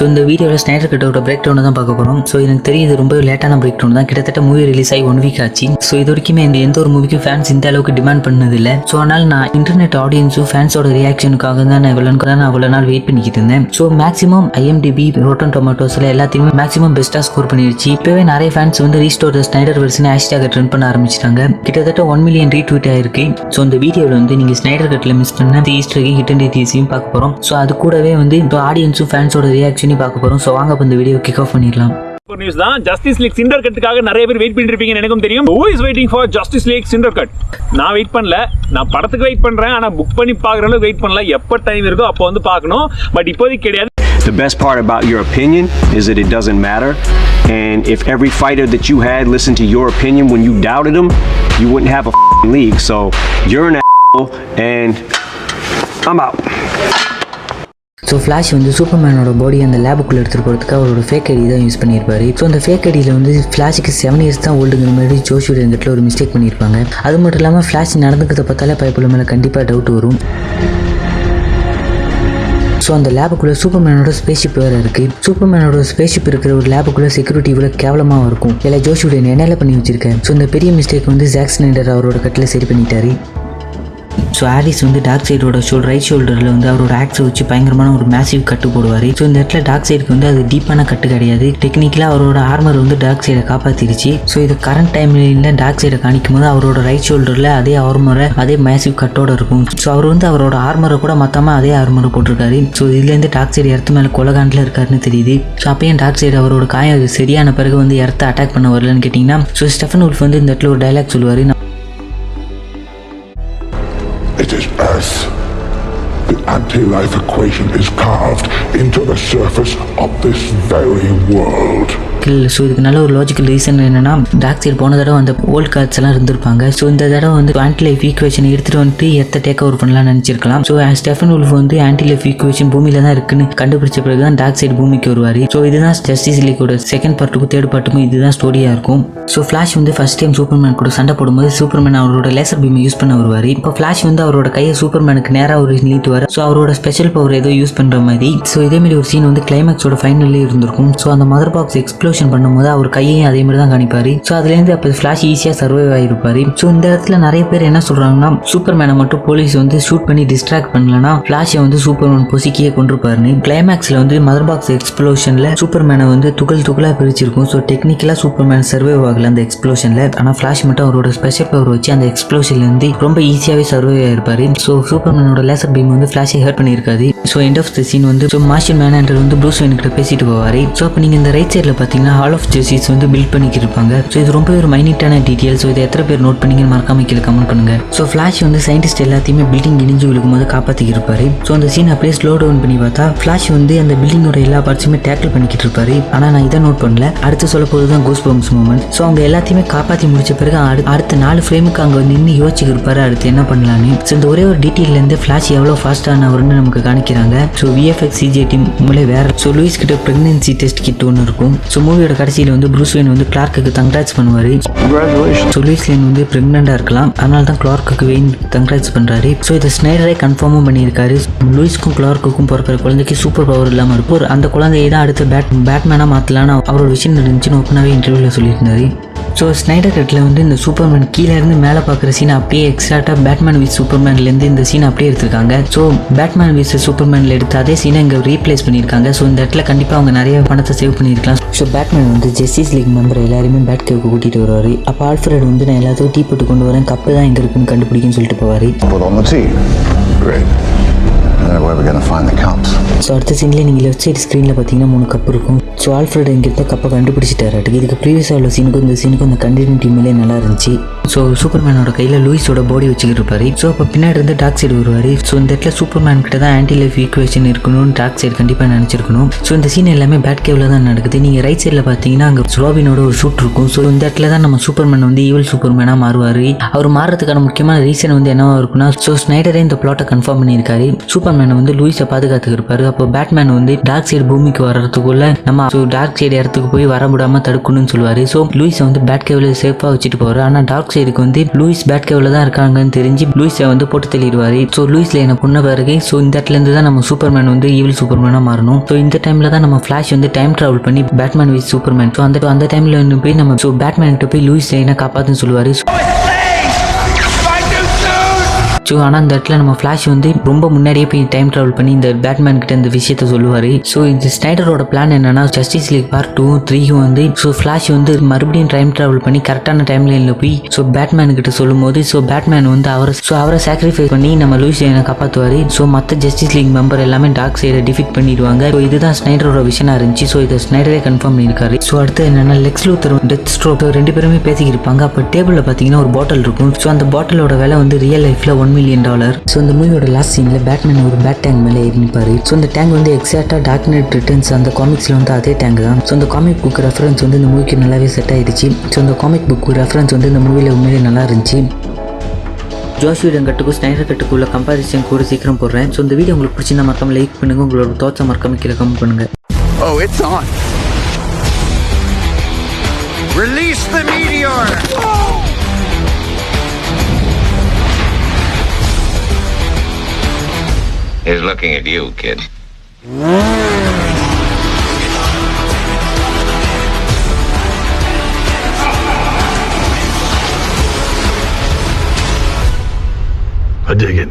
So இந்த வீடியோவில் Snyder கட்டோட break down தான் பார்க்க போகிறோம் ஸோ எனக்கு தெரியுது ரொம்ப லேட்டான பிரேக் டவுன் தான். கிட்டத்தட்ட மூவி ரிலீஸ் ஆகி ஒன் வீக் ஆச்சு. ஸோ இது வரைக்குமே இந்த எந்த ஒரு மூவிக்கும் ஃபேன்ஸ் இந்த அளவுக்கு டிமாண்ட் பண்ணதில்லை. ஸோ அதனால் நான் இன்டர்நெட் ஆடியன்ஸும் ஃபேன்ஸோட ரியாக்ஷனுக்காக தான் நான் இவ்வளோ நான் அவ்வளோ நாள் வெயிட் பண்ணிக்கிட்டு இருந்தேன். ஸோ மேக்ஸிமம் ஐஎம்டிபி ரோட்டன் டொமேட்டோஸில் எல்லாத்தையுமே மேக்ஸிமம் பெஸ்ட்டாக ஸ்கோர் பண்ணிருச்சு. இப்போவே நிறைய ஃபேன்ஸ் வந்து ரீஸ்டோர் ஸ்னைடர் வெர்ஷன் ஹேஷ்டாக ட்ரெண்ட் பண்ண ஆரம்பிச்சிட்டாங்க. கிட்டத்தட்ட ஒன் மில்லியன் ரீட்வீட் ஆயிருக்கு. ஸோ இந்த வீடியோவில் வந்து நீங்கள் ஸ்னைடர் கட்டில் மிஸ் பண்ண ஈஸ்டர் ஹிட் அண்ட் டீஸையும் பார்க்க போகிறோம் ஸோ அது கூடவே வந்து இப்போ ஆடியன்ஸும் ஃபேன்ஸோட ரியாக்ஷன் ரியாக்ஷனையும் பார்க்க போகிறோம் ஸோ வாங்க இந்த வீடியோ கிக் ஆஃப் பண்ணிடலாம். சூப்பர் நியூஸ் தான். ஜஸ்டிஸ் லீக் சிண்டர் கட்டுக்காக நிறைய பேர் வெயிட் பண்ணிட்டு இருப்பீங்கன்னு எனக்கும் தெரியும். Who is waiting for Justice League Snyder cut நான் வெயிட் பண்ணல. நான் படத்துக்கு வெயிட் பண்றேன். ஆனா புக் பண்ணி பார்க்குற அளவுக்கு வெயிட் பண்ணல. எப்போ டைம் இருக்கோ அப்போ வந்து பார்க்கணும். பட் இப்போதைக்கு கிடையாது. The best part about your opinion is that it doesn't matter. And if every fighter that you had listened to your opinion when you doubted them, you wouldn't have a league. So you're an asshole, and I'm out. So flash வந்து சூப்பர்மேனோட body அந்த லேபுக்குள்ளே எடுத்துகிட்டு போகிறதுக்கு அவரோட fake ID தான் use பண்ணியிருப்பாரு. So அந்த ஃபேக் ஐடியில் வந்து ஃப்ளாஷுக்கு செவன் இயர்ஸ் தான் ஓல்டுங்கிற மாதிரி ஜோஷியோட இடத்துல ஒரு மிஸ்டேக் பண்ணியிருப்பாங்க. அது மட்டும் இல்லாமல் ஃப்ளாஷ் நடந்துக்கிறத பார்த்தாலே பைப்பில் மேலே கண்டிப்பாக டவுட் வரும். ஸோ அந்த லேபுக்குள்ளே சூப்பர்மேனோட ஸ்பேஷிப் வேறு இருக்குது சூப்பர்மேனோட ஸ்பேஷிப் இருக்கிற ஒரு லேபுக்குள்ளே செக்யூரிட்டி இவ்வளோ கேவலமாக இருக்கும். இல்லை ஜோஷியுடைய நினைல பண்ணி வச்சிருக்கேன் ஸோ இந்த பெரிய மிஸ்டேக் வந்து ஜாக்ஸ் ஸ்னைடர் அவரோட கட்டில் சரி பண்ணிட்டாரு. ஸோ ஹாரிஸ் வந்து டார்க் சைடோட ஷோல் ரைட் ஷோல்டரில் வந்து அவரோட ஆக்ஸை வச்சு பயங்கரமான ஒரு மேசிவ் கட்டு போடுவார். ஸோ இந்த இடத்துல டார்க் சைடுக்கு வந்து அது டீப்பான கட்டு கிடையாது. டெக்னிக்கலாக அவரோட ஆர்மர் வந்து டார்க் சைடை காப்பாற்றிருச்சு ஸோ இது கரண்ட் டைம்ல டார்க் சைடை காணிக்கும் போது அவரோட ரைட் ஷோல்டரில் அதே ஆர்மரை அதே மேசிவ் கட்டோட இருக்கும். ஸோ அவர் வந்து அவரோட ஆர்மரை கூட மொத்தமாக அதே ஆர்மரை போட்டிருக்காரு. ஸோ இதுலேருந்து டார்க் சைடு இடத்து மேலே கொலகாண்டில் இருக்காருன்னு தெரியுது. ஸோ அப்பயும் டார்க் சைடு அவரோட காயம் சரியான பிறகு வந்து இடத்த அட்டாக் பண்ண வரலன்னு கேட்டிங்கன்னா ஸோ ஸ்டெஃபன் உல்ஃப் வந்து இந்த இடத்துல ஒரு டைலாக் சொல்லுவார். The anti-life equation is carved into the surface of this very world. Logical so இதுக்கு நல்ல ஒரு லாஜிக்கல் ரீசன் என்னன்னா டார்க் சைடு போன தடவை அந்த ஓல்ட் கார்ட்ஸ் எல்லாம் இருந்திருப்பாங்க. ஸோ இந்த தடவை வந்து ஆன்டி லைஃப் ஈக்குவேஷன் எடுத்துட்டு வந்துட்டு எத்த டேக் ஓவர் பண்ணலாம்னு நினச்சிருக்கலாம். ஸோ ஸ்டெஃபன் உல்ஃப் வந்து ஆன்டி லைஃப் ஈக்குவேஷன் பூமியில தான் இருக்குன்னு கண்டுபிடிச்ச பிறகு தான் டார்க் சைடு பூமிக்கு வருவார். ஸோ இதுதான் ஜஸ்டிஸ் லீக்கோட செகண்ட் பார்ட்டுக்கும் தேர்ட் பார்ட்டுக்கும் இதுதான் ஸ்டோரியாக இருக்கும். ஸோ ஃப்ளாஷ் வந்து ஃபர்ஸ்ட் டைம் சூப்பர்மேன் கூட சண்டை போடும்போது சூப்பர்மேன் அவரோட லேசர் பீமை யூஸ் பண்ண வருவார். இப்போ ஃப்ளாஷ் வந்து அவரோட கையை சூப்பர்மேனுக்கு நேராக ஒரு நீட்டுவார். ஸோ அவரோட ஸ்பெஷல் பவர் ஏதோ யூஸ் பண்ணுற மாதிரி. ஸோ இதேமாரி ஒரு சீன் வந்து கிளைமேக்ஸோட ஃபைனல்லே இருந்திருக்கும். ஸோ அந்த மதர் பாக்ஸ் எக்ஸ்ப்ளோஷன் பண்ணும்போது அவர் கையையும் அதே மாதிரி தான் காணிப்பார். ஸோ அதுலேருந்து அப்போ ஃப்ளாஷ் ஈஸியாக சர்வைவ் ஆகிருப்பார் ஸோ இந்த இடத்துல நிறைய பேர் என்ன சொல்கிறாங்கன்னா சூப்பர்மேனை மட்டும் போலீஸ் வந்து ஷூட் பண்ணி டிஸ்ட்ராக்ட் பண்ணலன்னா ஃப்ளாஷை வந்து சூப்பர்மேன் பொசிக்கியே கொண்டிருப்பாருன்னு. கிளைமேக்ஸில் வந்து மதர் பாக்ஸ் எக்ஸ்ப்ளோஷனில் சூப்பர்மேனை வந்து துகள் துகளாக பிரிச்சிருக்கும். ஸோ டெக்னிக்கலாக சூப்பர்மேன் சர்வைவ் ஆகல அந்த எக்ஸ்ப்ளோஷனில் ஆனால் ஃப்ளாஷ் மட்டும் அவரோட ஸ்பெஷல் பவர் வச்சு அந்த எக்ஸ்ப்ளோஷன்லேருந்து ரொம்ப ஈஸியாகவே சர்வைவ் ஆயிருப்பாரு. ஸோ சூப்பர் மேனோட லேசர் பீம் வந்து ஃப்ளாஷை hurt பண்ணியிருக்காது. So end of the scene வந்து ஸோ மாஸ்டர் மேனேஜர் வந்து ப்ளூஸ் வெயின் கிட்ட பேசிட்டு போவார். ஸோ அப்போ நீங்கள் இந்த ரைட் சைடில் பார்த்தீங்கன்னா ஹால் ஆஃப் ஜெர்சிஸ் வந்து பில்ட் பண்ணிக்கிட்டு இருப்பாங்க ஸோ இது ரொம்ப ஒரு மைனிட்டான டீட்டெயில் ஸோ இதை எத்தனை பேர் நோட் பண்ணிங்கன்னு மறக்காம கீழே கமெண்ட் பண்ணுங்க. ஸோ ஃப்ளாஷ் வந்து சயின்டிஸ்ட் எல்லாத்தையுமே பில்டிங் இடிஞ்சு விழுக்கும் போது காப்பாற்றிக்கிட்டு இருப்பாரு ஸோ அந்த சீன் அப்படியே ஸ்லோ டவுன் பண்ணி பார்த்தா ஃப்ளாஷ் வந்து அந்த பில்டிங்கோட எல்லா பார்ட்ஸுமே டேக்கிள் பண்ணிக்கிட்டு இருப்பாரு ஆனால் நான் இதை நோட் பண்ணல. அடுத்து சொல்ல போது தான் கோஸ் பம்ஸ் மூமெண்ட் ஸோ அவங்க எல்லாத்தையுமே காப்பாற்றி முடிச்ச பிறகு அடு- அடுத்த நாலு ஃப்ரேமுக்கு அங்கே நின்று யோசிச்சுக்கிருப்பாரு. அடுத்து என்ன பண்ணலான்னு. ஸோ இந்த ஒரே ஒரு டீட்டெயிலேருந்து ஃப்ளாஷ் எவ்வளோ ஃபாஸ்ட்டானவர்னு நமக்கு காணிக்கிறாங்க ஸோ விஎஃப்எக்ஸ் சிஜே டீம் மூலம் வேற. ஸோ லூயிஸ் கிட்ட ப்ரெக்னென்சி டெஸ்ட் கிட் ஒன்று இருக்கும். ஸோ மூவியோட கடைசியில் வந்து ப்ரூஸ் வெயின் வந்து கிளார்க்குக்கு தங்க்ராட்ஸ் பண்ணுவார். ஸோ லூயிஸ் லேன் வந்து ப்ரெக்னெண்ட்டாக இருக்கலாம். அதனால தான் கிளார்க்குக்கு வெயின் தங்க்ராட்ஸ் பண்ணுறாரு ஸோ இதை ஸ்னைடரே கன்ஃபார்மும் பண்ணியிருக்காரு. லூயிஸ்க்கும் கிளார்க்குக்கும் பிறக்கிற குழந்தைக்கு சூப்பர் பவர் இல்லாமல் இருக்கும். அந்த குழந்தையை தான் அடுத்து பேட் பேட்மேனாக மாற்றலான்னு அவரோட விஷயம் நடந்துச்சுன்னு ஓப்பனாகவே இன்டர்வியூவில் சொல்லியிருந்தாரு. ஸோ ஸ்னைடர் கட்டில் வந்து இந்த சூப்பர்மேன் கீழே இருந்து மேலே பார்க்குற சீன் அப்படியே எக்ஸாக்டாக பேட்மேன் வித் சூப்பர்மேன்லேருந்து இந்த சீன் அப்படியே எடுத்திருக்காங்க. ஸோ பேட்மேன் வித் சூப்பர்மேனில் எடுத்து அதே சீனை இங்கே ரீப்ளேஸ் பண்ணியிருக்காங்க. ஸோ இந்த இடத்துல கண்டிப்பாக அவங்க நிறைய பணத்தை சேவ் பண்ணியிருக்கலாம். ஸோ பேட்மேன் வந்து ஜெஸ்டிஸ் லீக் மெம்பர் எல்லாருமே பேட் கேவுக்கு கூட்டிகிட்டு வருவார். அப்போ ஆல்ஃப்ரெட் வந்து நான் எல்லாத்துக்கும் டீ போட்டு கொண்டு வரேன். கப்பு தான் எங்கே இருக்குன்னு கண்டுபிடிக்குன்னு சொல்லிட்டு போவார். ஸோ அடுத்த சீன்லேயே நீங்கள் லெஃப்ட் சைடு ஸ்க்ரீனில் பார்த்தீங்கன்னா மூணு கப் இருக்கும். ஸோ ஆல்ஃப்ரெட் இங்கிட்ட கப்பை கண்டுபிடிச்சிட்டாரு. இதுக்கு ப்ரீவியஸாக உள்ள சீனுக்கும் இந்த சீனுக்கும் இந்த கண்டினியூட்டி மேலே நல்லா இருந்துச்சு. ஸோ சூப்பர்மேனோட கையில் லூயிஸோட பாடி வச்சுக்கிட்டு இருப்பாரு. ஸோ அப்போ பின்னாடி இருந்து டார்க் சைடு வருவார். ஸோ இந்த இடத்துல சூப்பர்மேன் கிட்ட தான் ஆன்டி லைஃப் ஈக்குவேஷன் இருக்கணும்னு டார்க் சைடு கண்டிப்பாக நினச்சிருக்கணும். ஸோ இந்த சீன் எல்லாமே பேட் கேவில் தான் நடக்குது. நீங்கள் ரைட் சைடில் பார்த்தீங்கன்னா அங்கே ரோபினோட ஒரு ஷூட் இருக்கும். ஸோ இந்த இடத்துல தான் நம்ம சூப்பர்மேன் வந்து ஈவல் சூப்பர்மேனாக மாறுவார். அவர் மாறுறதுக்கான முக்கியமான ரீசன் வந்து என்னவா இருக்குன்னா ஸோ ஸ்னைடரே இந்த பிளாட்டை கன்ஃபார்ம் பண்ணியிருக்காரு. சூப்பர்மேனை வந்து லூயிஸை பாதுகாத்துக்கு இருப்பாரு. அப்போ பேட்மேன் வந்து டார்க் சைடு பூமிக்கு வர்றதுக்குள்ள நம்ம டார்க் சைடு இடத்துக்கு போய் வர விடாம தடுக்கணும்னு சொல்லுவார். ஸோ லூயிஸை வந்து பேட் கேவில் சேஃபாக வச்சுட்டு போவார் ஆனால் டார்க் சைடு சைடுக்கு வந்து லூயிஸ் பேட் கேவ்ல தான் இருக்காங்கன்னு தெரிஞ்சு லூயிஸை வந்து போட்டு தள்ளிடுவாரு. ஸோ லூயிஸில் என்ன பொண்ண பிறகு ஸோ இந்த இடத்துல இருந்து தான் நம்ம சூப்பர்மேன் வந்து ஈவில் சூப்பர்மேனாக மாறணும். ஸோ இந்த டைமில் தான் நம்ம ஃப்ளாஷ் வந்து டைம் ட்ராவல் பண்ணி பேட்மேன் வித் சூப்பர்மேன் ஸோ அந்த அந்த டைமில் வந்து போய் நம்ம ஸோ பேட்மேன் போய் லூயிஸ் லைனை காப்பாத்துன்னு சொல்லுவார். ஸோ ஆனால் அந்த இடத்துல நம்ம ஃப்ளாஷ் வந்து ரொம்ப முன்னாடியே போய் டைம் ட்ராவல் பண்ணி இந்த பேட்மேன் கிட்ட இந்த விஷயத்த சொல்லுவார். ஸோ இந்த ஸ்னைடரோட பிளான் என்னன்னா ஜஸ்டிஸ் லீக் பார்ட் டூ த்ரீயும் வந்து ஸோ ஃப்ளாஷ் வந்து மறுபடியும் டைம் ட்ராவல் பண்ணி கரெக்டான டைம் லைனில் போய் ஸோ பேட்மேன் கிட்ட சொல்லும் போது ஸோ பேட்மேன் வந்து அவரை ஸோ அவரை சாக்ரிஃபைஸ் பண்ணி நம்ம லூஸ் லைனை காப்பாற்றுவார் ஸோ மற்ற ஜஸ்டிஸ் லீக் மெம்பர் எல்லாமே டார்க் சைடை டிஃபிட் பண்ணிடுவாங்க. ஸோ இதுதான் ஸ்னைடரோட விஷனாக இருந்துச்சு. ஸோ இதை ஸ்னைடரே கன்ஃபார்ம் பண்ணியிருக்காரு. ஸோ அடுத்து என்னன்னா லெக்ஸ் லூத்தர் டெத் ஸ்ட்ரோக் ரெண்டு பேருமே பேசிக்கிருப்பாங்க அப்போ டேபிளில் பார்த்தீங்கன்னா ஒரு பாட்டில் இருக்கும். ஸோ அந்த பாட்டிலோட விலை வந்து ரியல் லைஃப்பில் ஒன் மில்லியன் டாலர் ஸோ இந்த மூவியோட லாஸ்ட் சீனில் பேட்மேன் ஒரு பேட் டேங்க் மேலே ஏறி நிற்பாரு ஸோ இந்த டேங்க் வந்து எக்ஸாக்டாக டார்க் நைட் ரிட்டர்ன்ஸ் அந்த காமிக்ஸில் வந்து அதே டேங்க் தான். ஸோ அந்த காமிக் புக் ரெஃபரன்ஸ் வந்து இந்த மூவிக்கு நல்லாவே செட் ஆயிடுச்சு. ஸோ இந்த காமிக் புக் ரெஃபரன்ஸ் வந்து இந்த மூவியில் உண்மையிலே நல்லா இருந்துச்சு. ஜோஷியுடன் கட்டுக்கும் ஸ்னைடர் கட்டுக்குள்ள கம்பாரிசன் கூட சீக்கிரம் போடுறேன். ஸோ இந்த வீடியோ உங்களுக்கு பிடிச்சிருந்தா மறக்காம லைக் பண்ணுங்க. உங்களோட தோச்சை மறக்காம கீழே கமெண்ட் பண்ணுங்க. Oh, it's on. Release the meteor! He's looking at you, kid. I dig it.